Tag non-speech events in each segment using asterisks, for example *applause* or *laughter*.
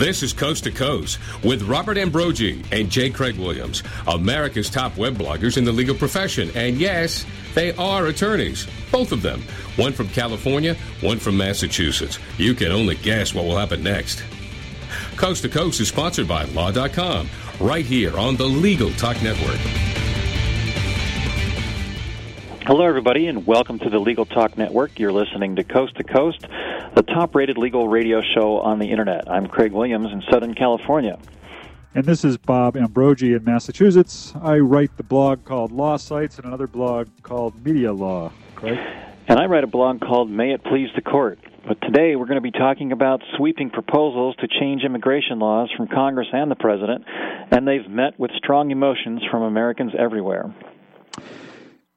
This is Coast to Coast with Robert Ambrogi and J. Craig Williams, America's top web bloggers in the legal profession. And yes, they are attorneys, both of them. One from California, one from Massachusetts. You can only guess what will happen next. Coast to Coast is sponsored by Law.com, right here on the Legal Talk Network. Hello, everybody, and welcome to the Legal Talk Network. You're listening to Coast to Coast, the top rated legal radio show on the Internet. I'm Craig Williams in Southern California. And this is Bob Ambrogi in Massachusetts. I write the blog called Law Sites and another blog called Media Law. Craig? And I write a blog called May It Please the Court. But today we're going to be talking about sweeping proposals to change immigration laws from Congress and the President, and they've met with strong emotions from Americans everywhere.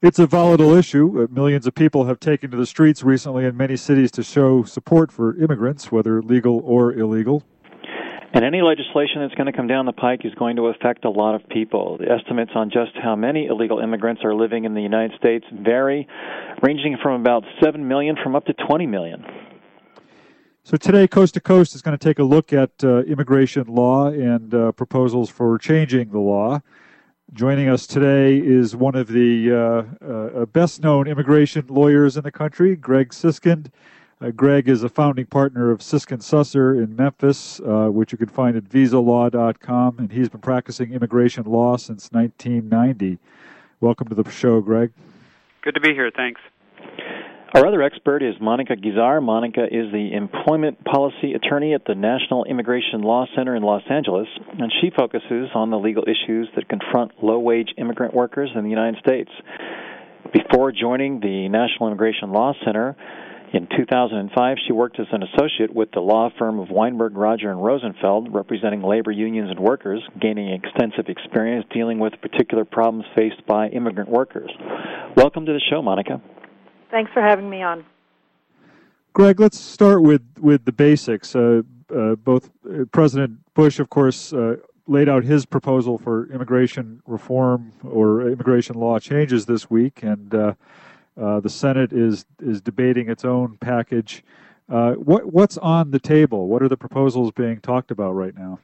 It's a volatile issue. Uh, millions of people have taken to the streets recently in many cities to show support for immigrants, whether legal or illegal. And any legislation that's going to come down the pike is going to affect a lot of people. The estimates on just how many illegal immigrants are living in the United States vary, ranging from about 7 million from up to 20 million. So today, Coast to Coast is going to take a look at uh, immigration law and uh, proposals for changing the law. Joining us today is one of the uh, uh, best known immigration lawyers in the country, Greg Siskind. Uh, Greg is a founding partner of Siskind Susser in Memphis, uh, which you can find at visalaw.com, and he's been practicing immigration law since 1990. Welcome to the show, Greg. Good to be here. Thanks. Our other expert is Monica Guizar. Monica is the employment policy attorney at the National Immigration Law Center in Los Angeles, and she focuses on the legal issues that confront low wage immigrant workers in the United States. Before joining the National Immigration Law Center in 2005, she worked as an associate with the law firm of Weinberg, Roger, and Rosenfeld, representing labor unions and workers, gaining extensive experience dealing with particular problems faced by immigrant workers. Welcome to the show, Monica. Thanks for having me on. Greg, let's start with, with the basics. Uh, uh, both uh, President Bush, of course, uh, laid out his proposal for immigration reform or immigration law changes this week, and uh, uh, the Senate is is debating its own package. what what's on the table? What are the proposals being talked about right now?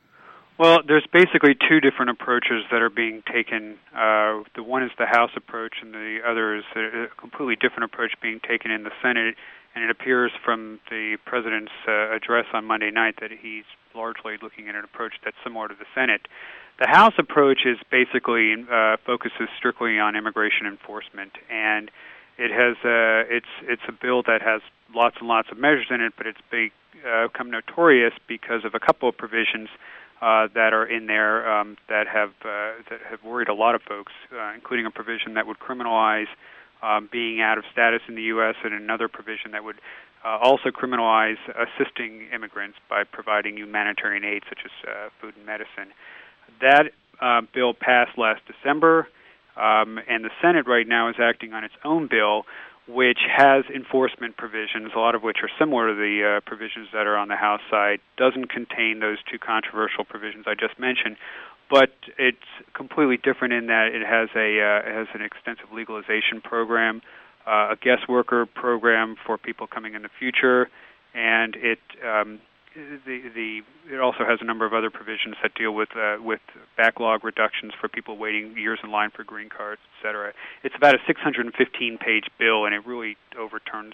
Well, there's basically two different approaches that are being taken. Uh, the one is the House approach, and the other is a completely different approach being taken in the Senate. And it appears from the president's uh, address on Monday night that he's largely looking at an approach that's similar to the Senate. The House approach is basically uh, focuses strictly on immigration enforcement, and it has uh, it's it's a bill that has lots and lots of measures in it, but it's become uh, notorious because of a couple of provisions uh, that are in there um, that have uh, that have worried a lot of folks, uh, including a provision that would criminalize um, being out of status in the U.S. and another provision that would uh, also criminalize assisting immigrants by providing humanitarian aid, such as uh, food and medicine. That uh, bill passed last December, um, and the Senate right now is acting on its own bill which has enforcement provisions, a lot of which are similar to the uh, provisions that are on the House side, doesn't contain those two controversial provisions I just mentioned, but it's completely different in that it has a uh, it has an extensive legalization program, uh, a guest worker program for people coming in the future, and it um, the the it also has a number of other provisions that deal with uh, with backlog reductions for people waiting years in line for green cards, et cetera. It's about a 615 page bill, and it really overturns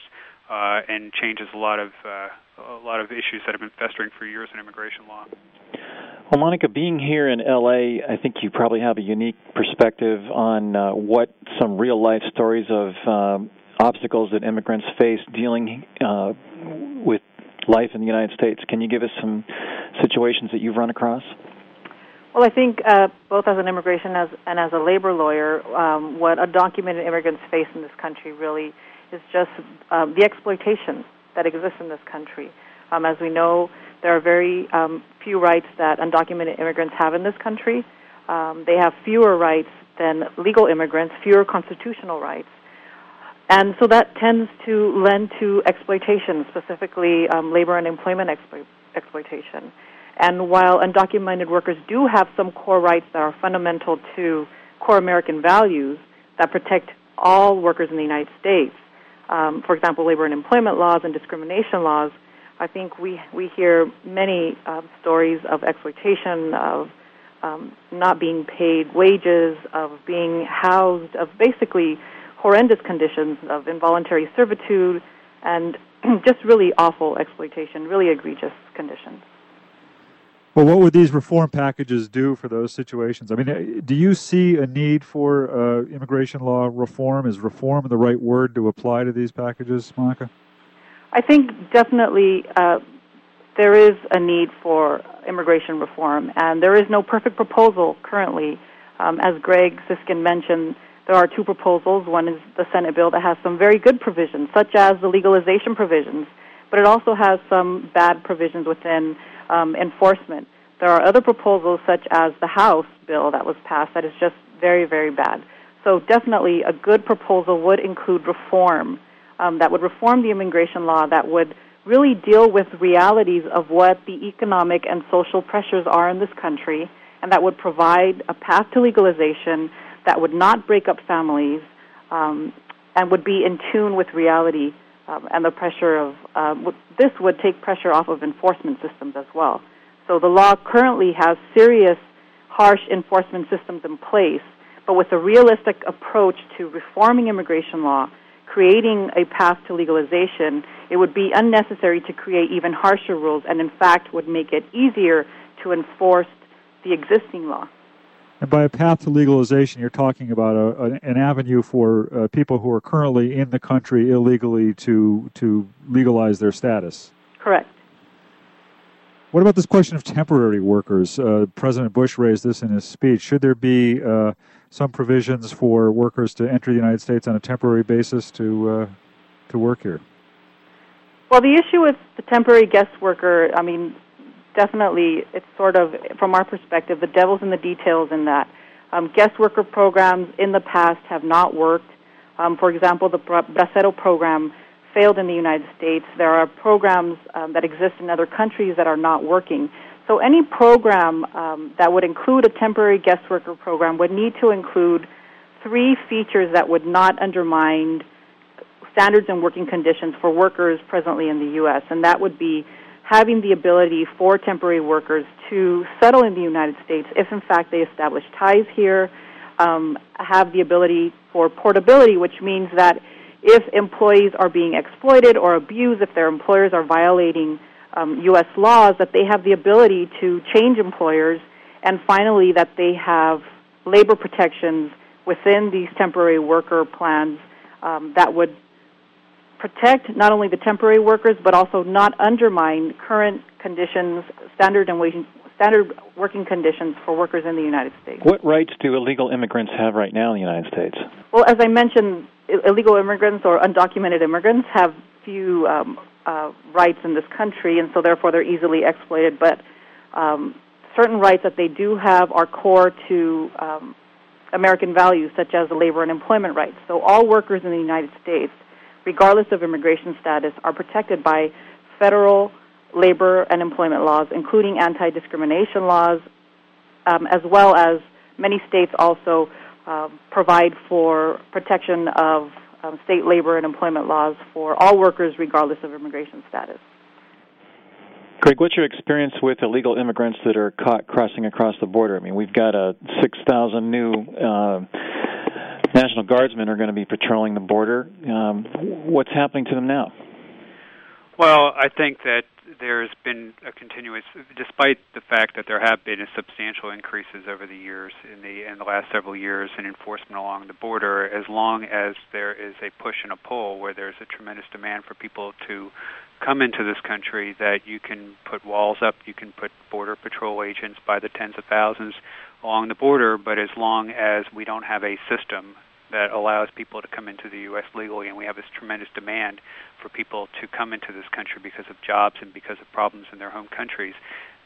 uh, and changes a lot of uh, a lot of issues that have been festering for years in immigration law. Well, Monica, being here in LA, I think you probably have a unique perspective on uh, what some real life stories of um, obstacles that immigrants face dealing uh, with life in the United States. Can you give us some situations that you've run across? Well, I think uh, both as an immigration as, and as a labor lawyer, um, what undocumented immigrants face in this country really is just um, the exploitation that exists in this country. Um, as we know, there are very um, few rights that undocumented immigrants have in this country. Um, they have fewer rights than legal immigrants, fewer constitutional rights. And so that tends to lend to exploitation, specifically um, labor and employment explo- exploitation. And while undocumented workers do have some core rights that are fundamental to core American values that protect all workers in the United States, um, for example, labor and employment laws and discrimination laws, I think we we hear many uh, stories of exploitation, of um, not being paid wages, of being housed, of basically horrendous conditions of involuntary servitude, and *clears throat* just really awful exploitation, really egregious conditions. Well, what would these reform packages do for those situations? I mean, uh, do you see a need for uh, immigration law reform? Is reform the right word to apply to these packages, Monica? I think definitely uh, there is a need for immigration reform, and there is no perfect proposal currently. Um, as Greg Siskind mentioned, there are two proposals. One is the Senate bill that has some very good provisions, such as the legalization provisions, but it also has some bad provisions within um, enforcement. There are other proposals, such as the House bill that was passed, that is just very, very bad. So, definitely, a good proposal would include reform um, that would reform the immigration law that would really deal with realities of what the economic and social pressures are in this country, and that would provide a path to legalization that would not break up families um, and would be in tune with reality um, and the pressure of uh, this would take pressure off of enforcement systems as well. So the law currently has serious, harsh enforcement systems in place, but with a realistic approach to reforming immigration law, creating a path to legalization, it would be unnecessary to create even harsher rules, and in fact would make it easier to enforce the existing law. And by a path to legalization, you're talking about a, an avenue for uh, people who are currently in the country illegally to to legalize their status. Correct. What about this question of temporary workers? Uh, President Bush raised this in his speech. Should there be uh, some provisions for workers to enter the United States on a temporary basis to uh, to work here? Well, the issue with the temporary guest worker, I mean, definitely it's sort of from our perspective the devil's in the details in that um, guest worker programs in the past have not worked um, for example the bracero program failed in the united states there are programs um, that exist in other countries that are not working so any program um, that would include a temporary guest worker program would need to include three features that would not undermine standards and working conditions for workers presently in the U.S. And that would be having the ability for temporary workers to settle in the United States if, in fact, they establish ties here, um, have the ability for portability, which means that if employees are being exploited or abused, if their employers are violating um, U.S. laws, that they have the ability to change employers, and finally, that they have labor protections within these temporary worker plans um, that would protect not only the temporary workers but also not undermine current conditions, standard and wage, standard working conditions for workers in the United States. What rights do illegal immigrants have right now in the United States? Well, as I mentioned, illegal immigrants or undocumented immigrants have few um, uh, rights in this country, and so therefore they're easily exploited. But um, certain rights that they do have are core to um, American values, such as the labor and employment rights. So all workers in the United States regardless of immigration status, are protected by federal labor and employment laws, including anti discrimination laws, um, as well as many states also uh, provide for protection of um, state labor and employment laws for all workers, regardless of immigration status. Greg, what's your experience with illegal immigrants that are caught crossing across the border? I mean, we've got a 6,000 new uh, National Guardsmen are going to be patrolling the border. Um, what's happening to them now? Well, I think that there's been a continuous, despite the fact that there have been substantial increases over the years in the in the last several years in enforcement along the border. As long as there is a push and a pull, where there's a tremendous demand for people to come into this country, that you can put walls up, you can put border patrol agents by the tens of thousands along the border. But as long as we don't have a system that allows people to come into the U.S. legally, and we have this tremendous demand for people to come into this country because of jobs and because of problems in their home countries,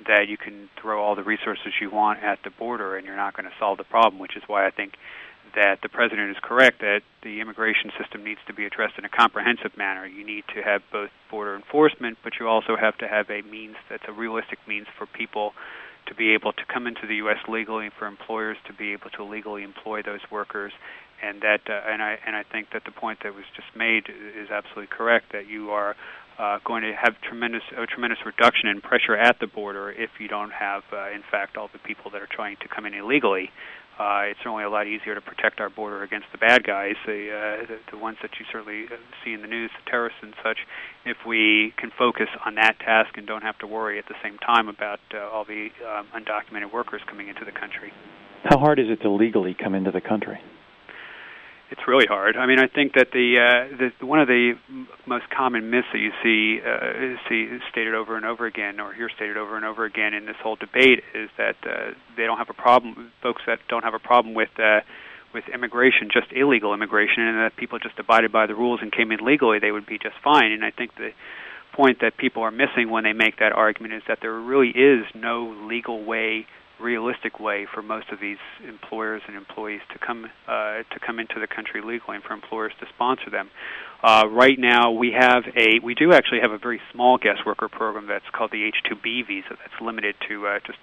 that you can throw all the resources you want at the border and you're not going to solve the problem, which is why I think that the president is correct that the immigration system needs to be addressed in a comprehensive manner. You need to have both border enforcement, but you also have to have a means that's a realistic means for people to be able to come into the U.S. legally, for employers to be able to legally employ those workers, and that uh, and I and I think that the point that was just made is absolutely correct. That you are uh, going to have tremendous a tremendous reduction in pressure at the border if you don't have, uh, in fact, all the people that are trying to come in illegally. Uh, it's certainly a lot easier to protect our border against the bad guys, the, uh, the the ones that you certainly uh, see in the news, the terrorists and such. If we can focus on that task and don't have to worry at the same time about uh, all the um, undocumented workers coming into the country. How hard is it to legally come into the country? It's really hard. I mean, I think that the, uh, the one of the most common myths that you see uh, see stated over and over again, or hear stated over and over again in this whole debate, is that uh, they don't have a problem. Folks that don't have a problem with uh, with immigration, just illegal immigration, and that people just abided by the rules and came in legally, they would be just fine. And I think the point that people are missing when they make that argument is that there really is no legal way realistic way for most of these employers and employees to come uh, to come into the country legally and for employers to sponsor them. Uh, right now, we have a we do actually have a very small guest worker program that's called the H-2B visa that's limited to uh, just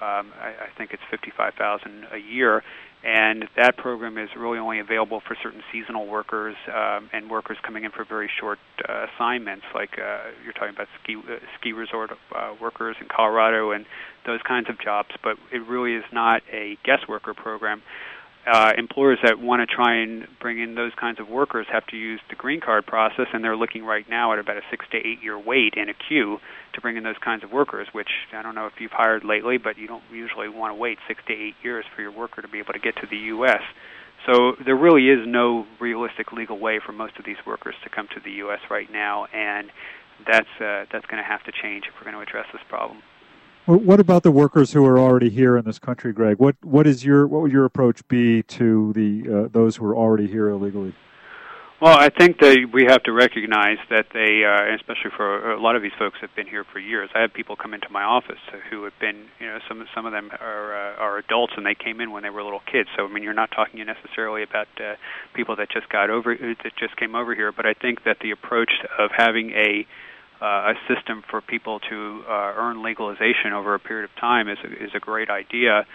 um, I, I think it's fifty-five thousand a year, and that program is really only available for certain seasonal workers um, and workers coming in for very short uh, assignments, like uh, you're talking about ski uh, ski resort uh, workers in Colorado and those kinds of jobs. But it really is not a guest worker program uh, employers that want to try and bring in those kinds of workers have to use the green card process, and they're looking right now at about a six to eight year wait in a queue to bring in those kinds of workers. Which I don't know if you've hired lately, but you don't usually want to wait six to eight years for your worker to be able to get to the U.S. So there really is no realistic legal way for most of these workers to come to the U.S. right now, and that's uh, that's going to have to change if we're going to address this problem. What about the workers who are already here in this country, Greg? What what is your what would your approach be to the uh, those who are already here illegally? Well, I think that we have to recognize that they, uh, especially for a lot of these folks, have been here for years. I have people come into my office who have been, you know, some some of them are uh, are adults and they came in when they were little kids. So I mean, you're not talking necessarily about uh, people that just got over that just came over here. But I think that the approach of having a a system for people to uh, earn legalization over a period of time is a, is a great idea.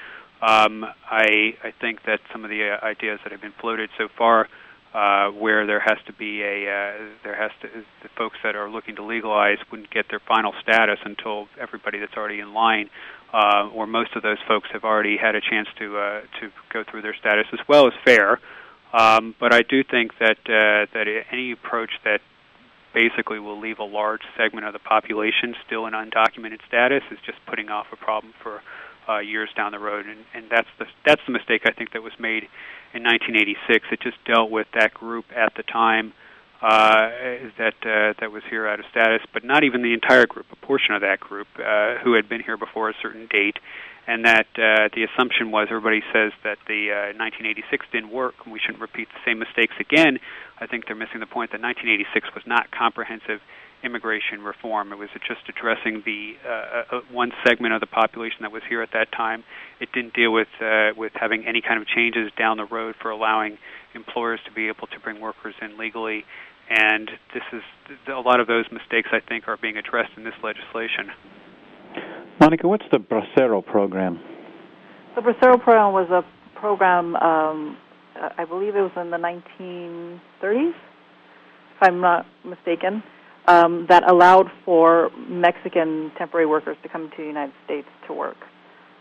Um, I I think that some of the uh, ideas that have been floated so far, uh, where there has to be a uh, there has to the folks that are looking to legalize wouldn't get their final status until everybody that's already in line, uh, or most of those folks have already had a chance to uh, to go through their status as well as fair. Um, but I do think that uh, that any approach that basically will leave a large segment of the population still in undocumented status is just putting off a problem for uh, years down the road, and, and that's the that's the mistake I think that was made in 1986. It just dealt with that group at the time uh, that uh, that was here out of status, but not even the entire group, a portion of that group uh, who had been here before a certain date, and that uh, the assumption was everybody says that the uh, 1986 didn't work, and we shouldn't repeat the same mistakes again. I think they're missing the point that 1986 was not comprehensive immigration reform. It was just addressing the uh, uh, one segment of the population that was here at that time. It didn't deal with uh, with having any kind of changes down the road for allowing employers to be able to bring workers in legally. And this is a lot of those mistakes. I think are being addressed in this legislation. Monica, what's the Bracero program? The Bracero program was a program, um, I believe it was in the 1930s, if I'm not mistaken, um, that allowed for Mexican temporary workers to come to the United States to work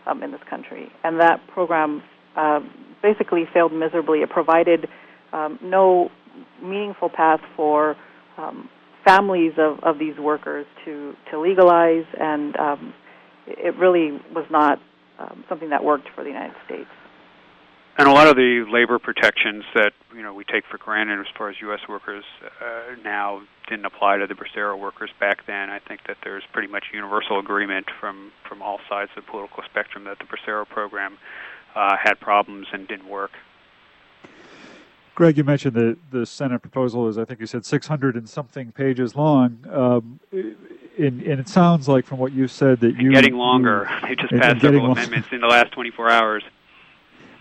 um, in this country. And that program uh, basically failed miserably. It provided um, no meaningful path for um, families of, of these workers to, to legalize and um, it really was not um, something that worked for the United States. And a lot of the labor protections that you know we take for granted as far as U.S. workers uh, now didn't apply to the Bracero workers back then. I think that there's pretty much universal agreement from from all sides of the political spectrum that the Bracero program uh, had problems and didn't work. Greg, you mentioned the the Senate proposal is, I think you said, 600 and something pages long. Um, and, and it sounds like from what you said that you getting longer. You, they just passed several amendments in the last 24 hours.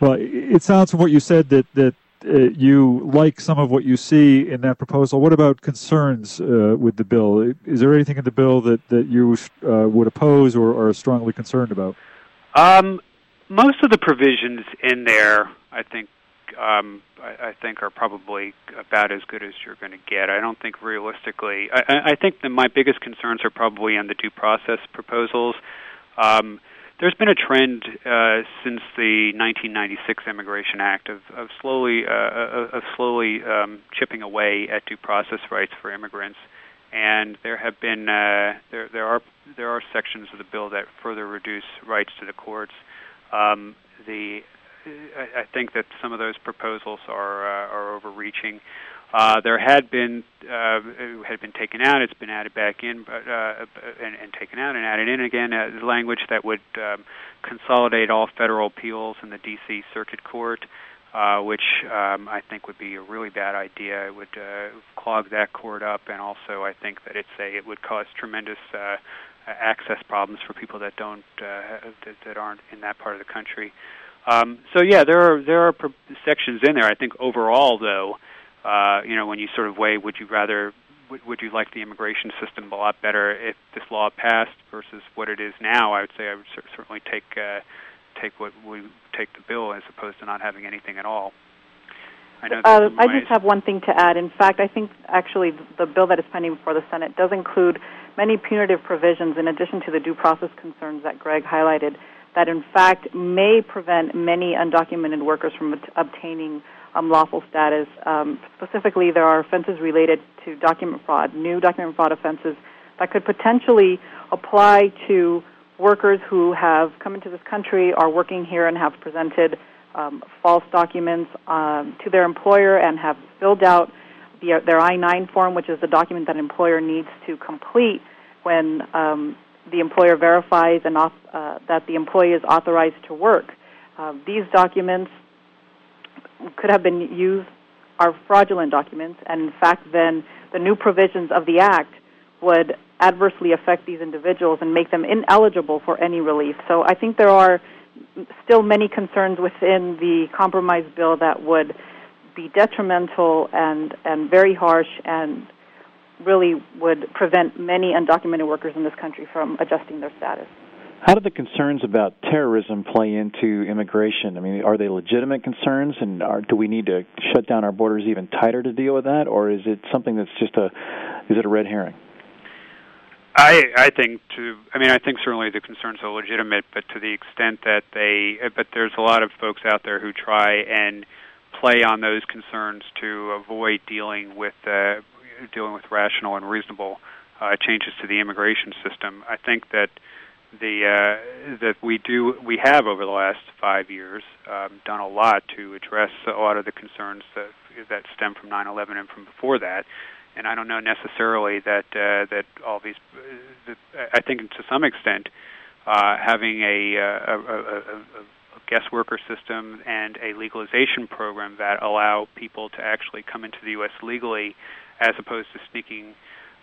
Well, it sounds from what you said that that uh, you like some of what you see in that proposal. What about concerns uh, with the bill? Is there anything in the bill that that you uh, would oppose or are strongly concerned about? Um, most of the provisions in there, I think, um, I, I think are probably about as good as you're going to get. I don't think realistically. I, I think that my biggest concerns are probably on the due process proposals. Um, there's been a trend uh, since the 1996 Immigration Act of, of slowly uh, of slowly um, chipping away at due process rights for immigrants, and there have been uh, there there are there are sections of the bill that further reduce rights to the courts. Um, the I, I think that some of those proposals are uh, are overreaching. Uh, there had been uh, had been taken out. It's been added back in, but uh, and, and taken out and added in again. Uh, language that would um, consolidate all federal appeals in the D.C. Circuit Court, uh, which um, I think would be a really bad idea. It would uh, clog that court up, and also I think that it's a it would cause tremendous uh, access problems for people that don't uh, that, that aren't in that part of the country. Um, so yeah, there are there are pro- sections in there. I think overall, though, uh, you know, when you sort of weigh, would you rather, would, would you like the immigration system a lot better if this law passed versus what it is now? I would say I would cer- certainly take uh, take what we take the bill as opposed to not having anything at all. I, know uh, I just have one thing to add. In fact, I think actually the bill that is pending before the Senate does include many punitive provisions in addition to the due process concerns that Greg highlighted that in fact may prevent many undocumented workers from obtaining um, lawful status. Um, specifically, there are offenses related to document fraud, new document fraud offenses that could potentially apply to workers who have come into this country, are working here, and have presented um, false documents um, to their employer and have filled out the, their I-9 form, which is the document that an employer needs to complete when um, the employer verifies and uh, that the employee is authorized to work. Uh, these documents could have been used are fraudulent documents, and in fact, then the new provisions of the Act would adversely affect these individuals and make them ineligible for any relief. So I think there are still many concerns within the compromise bill that would be detrimental and, and very harsh and really would prevent many undocumented workers in this country from adjusting their status. How do the concerns about terrorism play into immigration? I mean, are they legitimate concerns, and are, do we need to shut down our borders even tighter to deal with that, or is it something that's just a is it a red herring? I I think to I mean I think certainly the concerns are legitimate, but to the extent that they but there's a lot of folks out there who try and play on those concerns to avoid dealing with uh, dealing with rational and reasonable uh, changes to the immigration system. I think that the uh, that we do we have over the last five years um, done a lot to address a lot of the concerns that that stem from 9/11 and from before that. And I don't know necessarily that uh, that all these. Uh, I think to some extent, uh, having a, uh, a, a, a guest worker system and a legalization program that allow people to actually come into the U.S. legally, as opposed to sneaking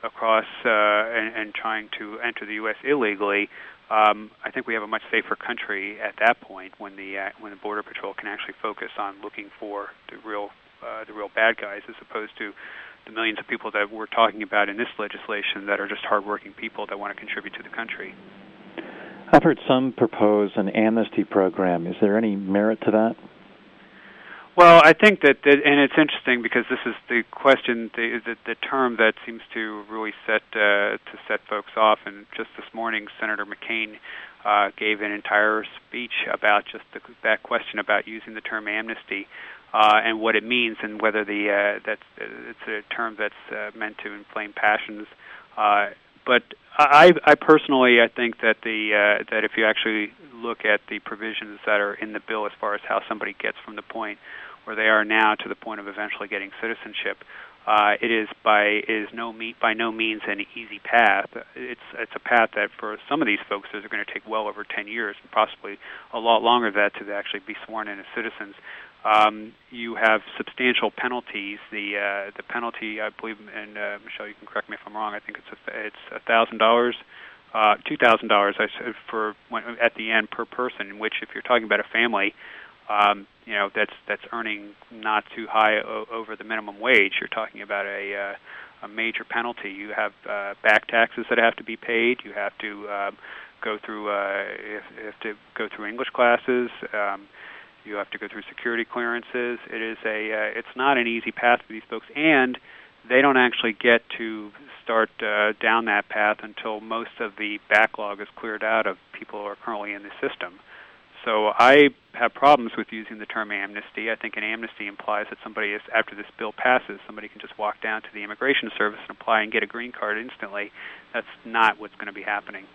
across uh, and, and trying to enter the U.S. illegally, um, I think we have a much safer country at that point when the uh, when the border patrol can actually focus on looking for the real uh, the real bad guys as opposed to the millions of people that we're talking about in this legislation that are just hardworking people that want to contribute to the country. I've heard some propose an amnesty program. Is there any merit to that? Well, I think that, that, and it's interesting because this is the question, the the, the term that seems to really set uh, to set folks off. And just this morning, Senator McCain uh, gave an entire speech about just the, that question about using the term amnesty uh, and what it means, and whether the uh, that's it's a term that's uh, meant to inflame passions. Uh, but I, I personally, I think that the uh, that if you actually look at the provisions that are in the bill as far as how somebody gets from the point where they are now to the point of eventually getting citizenship. Uh, it is by is no me, by no means an easy path. It's it's a path that for some of these folks is going to take well over 10 years and possibly a lot longer than that to actually be sworn in as citizens. Um, you have substantial penalties. The uh, the penalty, I believe, and uh, Michelle, you can correct me if I'm wrong. I think it's a, it's a thousand dollars, uh, two thousand dollars. I for when, at the end per person. In which, if you're talking about a family, um, you know that's that's earning not too high o- over the minimum wage. You're talking about a uh, a major penalty. You have uh, back taxes that have to be paid. You have to um, go through uh, if, if to go through English classes. Um, You have to go through security clearances. It is a uh, it's not an easy path for these folks, and they don't actually get to start uh, down that path until most of the backlog is cleared out of people who are currently in the system. So I have problems with using the term amnesty. I think an amnesty implies that somebody is after this bill passes, somebody can just walk down to the immigration service and apply and get a green card instantly. That's not what's going to be happening.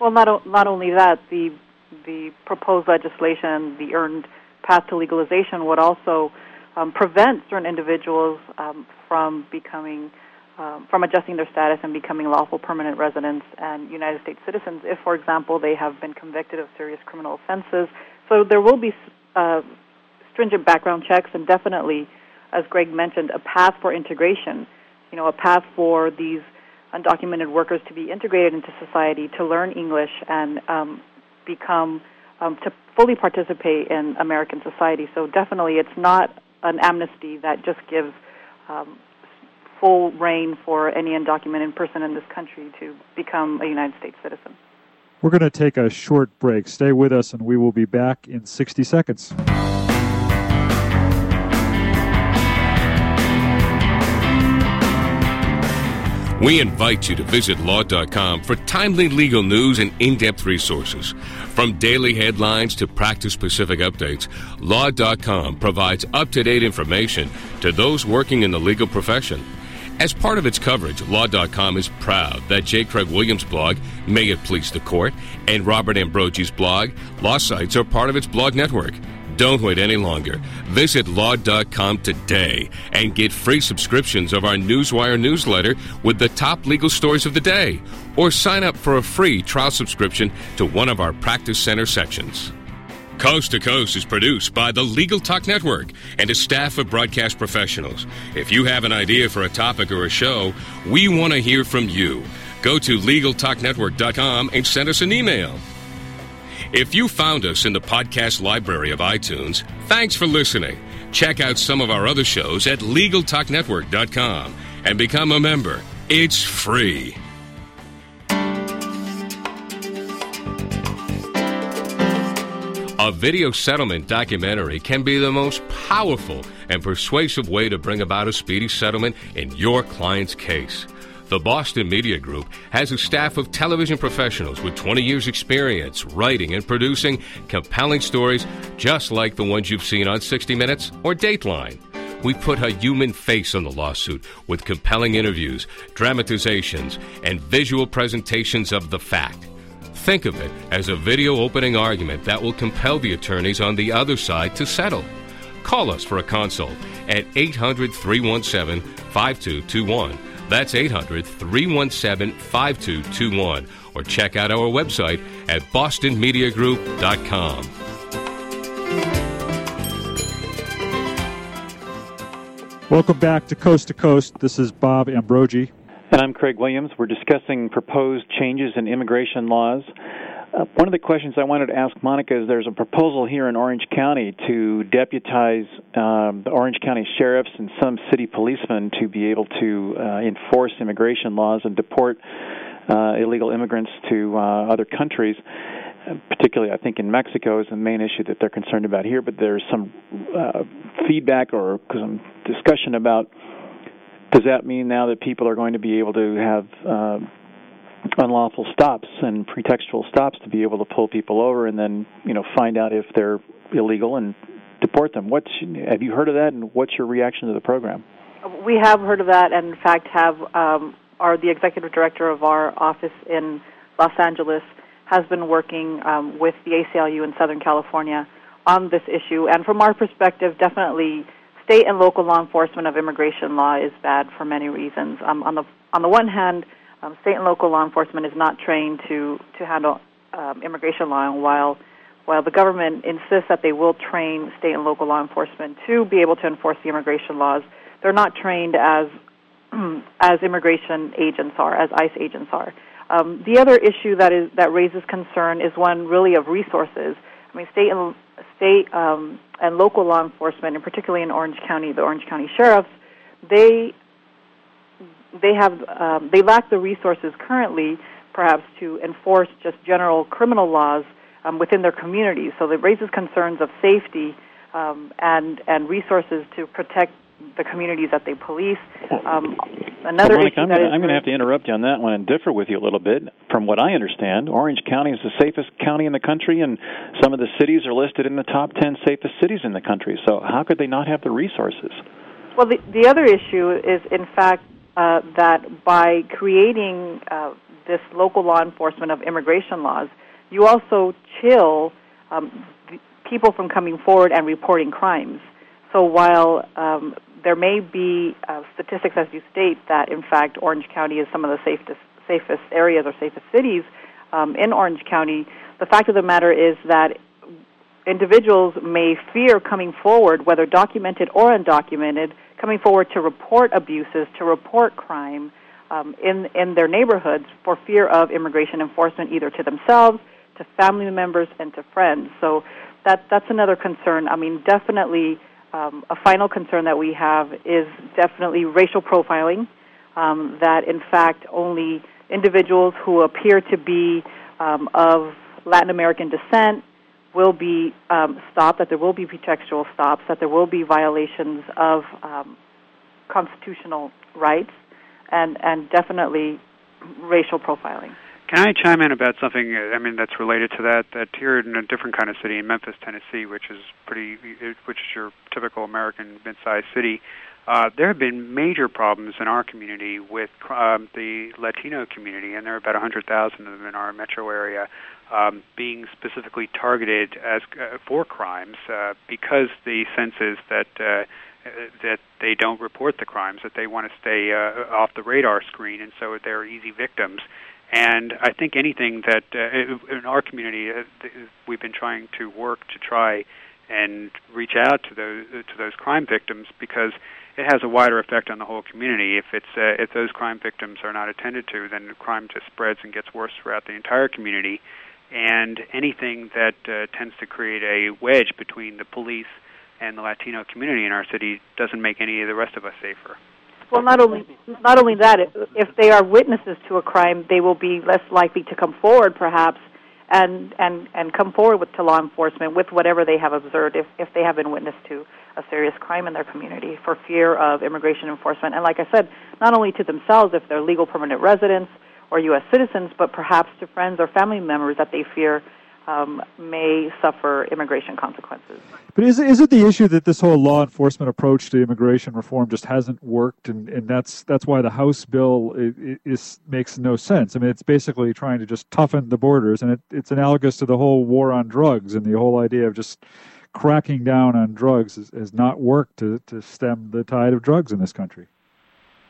Well, not not only that, the the proposed legislation, the earned path to legalization, would also um, prevent certain individuals um, from becoming um, from adjusting their status and becoming lawful permanent residents and United States citizens if, for example, they have been convicted of serious criminal offenses. So there will be uh, stringent background checks and definitely, as Greg mentioned, a path for integration. You know, a path for these undocumented workers to be integrated into society, to learn English, and um, become um, to fully participate in American society. So definitely, it's not an amnesty that just gives um, full rein for any undocumented person in this country to become a United States citizen. We're going to take a short break. Stay with us, and we will be back in 60 seconds. We invite you to visit law.com for timely legal news and in depth resources. From daily headlines to practice specific updates, law.com provides up to date information to those working in the legal profession. As part of its coverage, Law.com is proud that J. Craig Williams' blog, May It Please the Court, and Robert Ambrogi's blog, Law Sites, are part of its blog network. Don't wait any longer. Visit law.com today and get free subscriptions of our Newswire newsletter with the top legal stories of the day. Or sign up for a free trial subscription to one of our Practice Center sections. Coast to Coast is produced by the Legal Talk Network and a staff of broadcast professionals. If you have an idea for a topic or a show, we want to hear from you. Go to LegalTalkNetwork.com and send us an email. If you found us in the podcast library of iTunes, thanks for listening. Check out some of our other shows at LegalTalkNetwork.com and become a member. It's free. A video settlement documentary can be the most powerful and persuasive way to bring about a speedy settlement in your client's case. The Boston Media Group has a staff of television professionals with 20 years' experience writing and producing compelling stories just like the ones you've seen on 60 Minutes or Dateline. We put a human face on the lawsuit with compelling interviews, dramatizations, and visual presentations of the fact. Think of it as a video opening argument that will compel the attorneys on the other side to settle. Call us for a consult at 800 317 5221. That's 800 317 5221. Or check out our website at bostonmediagroup.com. Welcome back to Coast to Coast. This is Bob Ambrogi. And I'm Craig Williams. We're discussing proposed changes in immigration laws. Uh, one of the questions I wanted to ask Monica is there's a proposal here in Orange County to deputize um, the Orange County sheriffs and some city policemen to be able to uh, enforce immigration laws and deport uh, illegal immigrants to uh, other countries. Uh, particularly, I think in Mexico is the main issue that they're concerned about here. But there's some uh, feedback or some discussion about does that mean now that people are going to be able to have uh, unlawful stops and pretextual stops to be able to pull people over and then you know find out if they're illegal and deport them? What's have you heard of that, and what's your reaction to the program? We have heard of that, and in fact have um, are the executive director of our office in Los Angeles has been working um, with the ACLU in Southern California on this issue, and from our perspective, definitely state and local law enforcement of immigration law is bad for many reasons. Um, on the on the one hand, um, state and local law enforcement is not trained to to handle um, immigration law, and while while the government insists that they will train state and local law enforcement to be able to enforce the immigration laws, they're not trained as *clears throat* as immigration agents are, as ICE agents are. Um, the other issue that is that raises concern is one really of resources. I mean, state and state um, and local law enforcement, and particularly in Orange County, the Orange County sheriffs, they they have um, they lack the resources currently, perhaps, to enforce just general criminal laws um, within their communities. So it raises concerns of safety um, and and resources to protect the communities that they police. Um, another well, issue I'm gonna, I'm going to have to interrupt you on that one and differ with you a little bit. From what I understand, Orange County is the safest county in the country, and some of the cities are listed in the top 10 safest cities in the country. So how could they not have the resources? Well, the, the other issue is, in fact, uh, that by creating uh, this local law enforcement of immigration laws, you also chill um, people from coming forward and reporting crimes. So while um, there may be uh, statistics, as you state, that in fact Orange County is some of the safest safest areas or safest cities um, in Orange County, the fact of the matter is that individuals may fear coming forward, whether documented or undocumented, coming forward to report abuses, to report crime um, in in their neighborhoods for fear of immigration enforcement, either to themselves, to family members, and to friends. So that that's another concern. I mean, definitely um, a final concern that we have is definitely racial profiling. Um, that in fact only individuals who appear to be um, of Latin American descent will be um, stopped. That there will be pretextual stops. That there will be violations of um, constitutional rights, and and definitely racial profiling. Can I chime in about something? Uh, I mean, that's related to that. That here in a different kind of city, in Memphis, Tennessee, which is pretty, which is your typical American mid-sized city, uh, there have been major problems in our community with um, the Latino community, and there are about 100,000 of them in our metro area, um, being specifically targeted as uh, for crimes uh, because the sense is that. Uh, that they don't report the crimes, that they want to stay uh, off the radar screen, and so they're easy victims. And I think anything that uh, in our community, uh, we've been trying to work to try and reach out to those to those crime victims because it has a wider effect on the whole community. If it's uh, if those crime victims are not attended to, then crime just spreads and gets worse throughout the entire community. And anything that uh, tends to create a wedge between the police and the Latino community in our city doesn't make any of the rest of us safer. Well, not only not only that, if they are witnesses to a crime, they will be less likely to come forward, perhaps, and and and come forward with to law enforcement with whatever they have observed if if they have been witness to a serious crime in their community for fear of immigration enforcement. And like I said, not only to themselves if they're legal permanent residents or U.S. citizens, but perhaps to friends or family members that they fear um, may suffer immigration consequences. But is it, is it the issue that this whole law enforcement approach to immigration reform just hasn't worked, and, and that's that's why the House bill is, is makes no sense. I mean, it's basically trying to just toughen the borders, and it, it's analogous to the whole war on drugs and the whole idea of just cracking down on drugs has, has not worked to, to stem the tide of drugs in this country.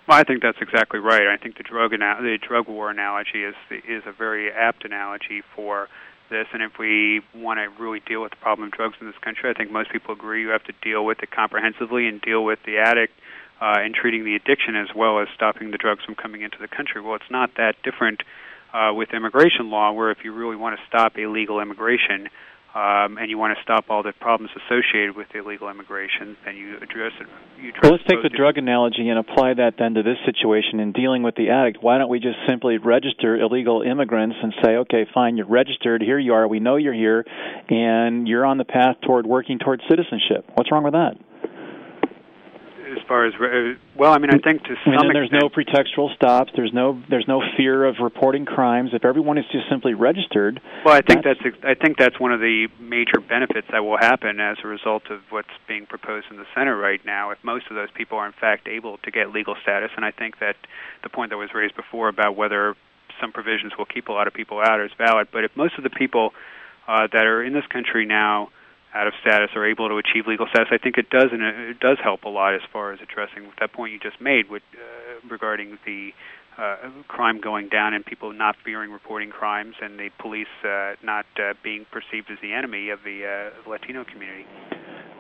Well, I think that's exactly right. I think the drug ana- the drug war analogy is is a very apt analogy for this, and if we want to really deal with the problem of drugs in this country, I think most people agree you have to deal with it comprehensively and deal with the addict uh, and treating the addiction as well as stopping the drugs from coming into the country. Well, it's not that different uh, with immigration law, where if you really want to stop illegal immigration, um, and you want to stop all the problems associated with illegal immigration, then you address it. You address well, let's take the drug analogy and apply that then to this situation in dealing with the addict. Why don't we just simply register illegal immigrants and say, okay, fine, you're registered, here you are, we know you're here, and you're on the path toward working toward citizenship. What's wrong with that? As far as uh, well, I mean, I think to some I mean, there's extent, no pretextual stops. There's no there's no fear of reporting crimes. If everyone is just simply registered, well, I think that's, that's I think that's one of the major benefits that will happen as a result of what's being proposed in the Senate right now. If most of those people are in fact able to get legal status, and I think that the point that was raised before about whether some provisions will keep a lot of people out is valid. But if most of the people uh, that are in this country now out of status are able to achieve legal status, I think it does and it does help a lot as far as addressing that point you just made with, uh, regarding the uh, crime going down and people not fearing reporting crimes and the police uh, not uh, being perceived as the enemy of the uh, Latino community.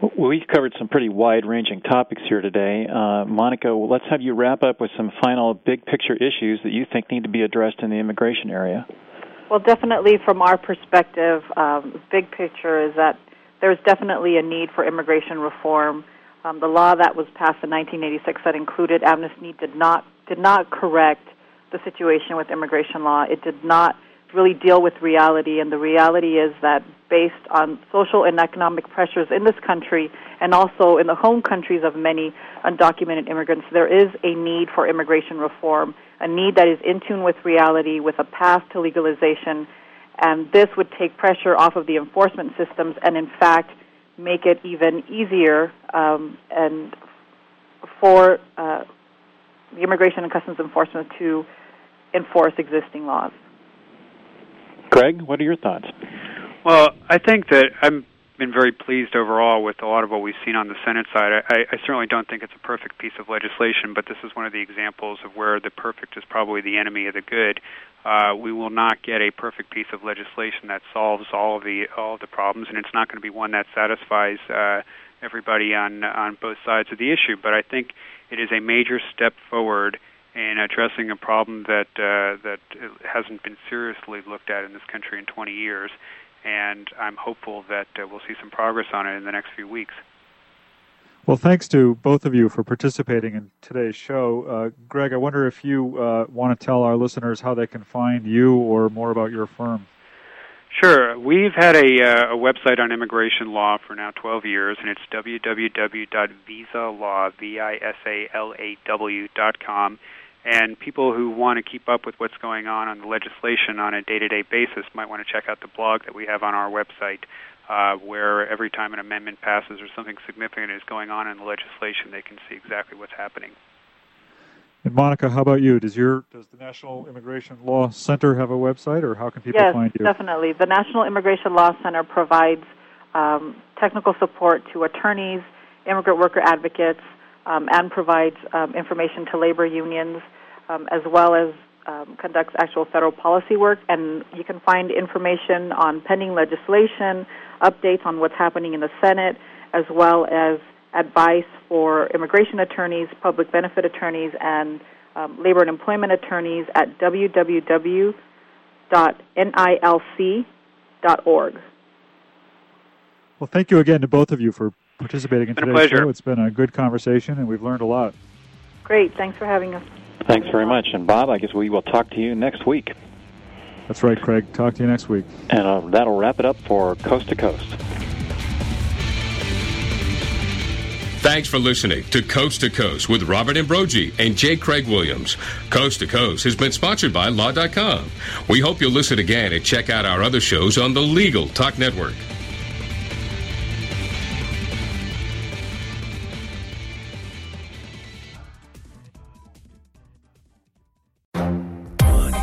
Well, we've covered some pretty wide-ranging topics here today. Uh, Monica, let's have you wrap up with some final big-picture issues that you think need to be addressed in the immigration area. Well, definitely from our perspective, um, big picture is that there's definitely a need for immigration reform. Um, the law that was passed in 1986 that included amnesty did not did not correct the situation with immigration law. It did not really deal with reality, and the reality is that based on social and economic pressures in this country and also in the home countries of many undocumented immigrants, there is a need for immigration reform, a need that is in tune with reality, with a path to legalization, and this would take pressure off of the enforcement systems and, in fact, make it even easier um, and for uh, the Immigration and Customs Enforcement to enforce existing laws. Greg, what are your thoughts? Well, I think that I've been very pleased overall with a lot of what we've seen on the Senate side. I, I certainly don't think it's a perfect piece of legislation, but this is one of the examples of where the perfect is probably the enemy of the good. Uh, we will not get a perfect piece of legislation that solves all of the all of the problems, and it's not going to be one that satisfies uh, everybody on on both sides of the issue. But I think it is a major step forward in addressing a problem that uh, that hasn't been seriously looked at in this country in 20 years. And I'm hopeful that uh, we'll see some progress on it in the next few weeks. Well, thanks to both of you for participating in today's show. Uh, Greg, I wonder if you uh, want to tell our listeners how they can find you or more about your firm. Sure. We've had a, uh, a website on immigration law for now 12 years, and it's www.visalaw, V-I-S-A-L-A-W dot com. And people who want to keep up with what's going on on the legislation on a day-to-day basis might want to check out the blog that we have on our website, uh, where every time an amendment passes or something significant is going on in the legislation, they can see exactly what's happening. And Monica, how about you? Does your does the National Immigration Law Center have a website, or how can people yes, find you? definitely. The National Immigration Law Center provides um, technical support to attorneys, immigrant worker advocates, um, and provides um, information to labor unions, um, as well as um, conducts actual federal policy work. And you can find information on pending legislation, updates on what's happening in the Senate, as well as advice for immigration attorneys, public benefit attorneys, and um, labor and employment attorneys at www.nilc.org. Well, thank you again to both of you for participating in today's pleasure. show. It's been a good conversation, and we've learned a lot. Great. Thanks for having us. Thanks very much. And Bob, I guess we will talk to you next week. That's right, Craig. Talk to you next week. And uh, that'll wrap it up for Coast to Coast. Thanks for listening to Coast to Coast with Robert Ambrogi and J. Craig Williams. Coast to Coast has been sponsored by Law.com. We hope you'll listen again and check out our other shows on the Legal Talk Network.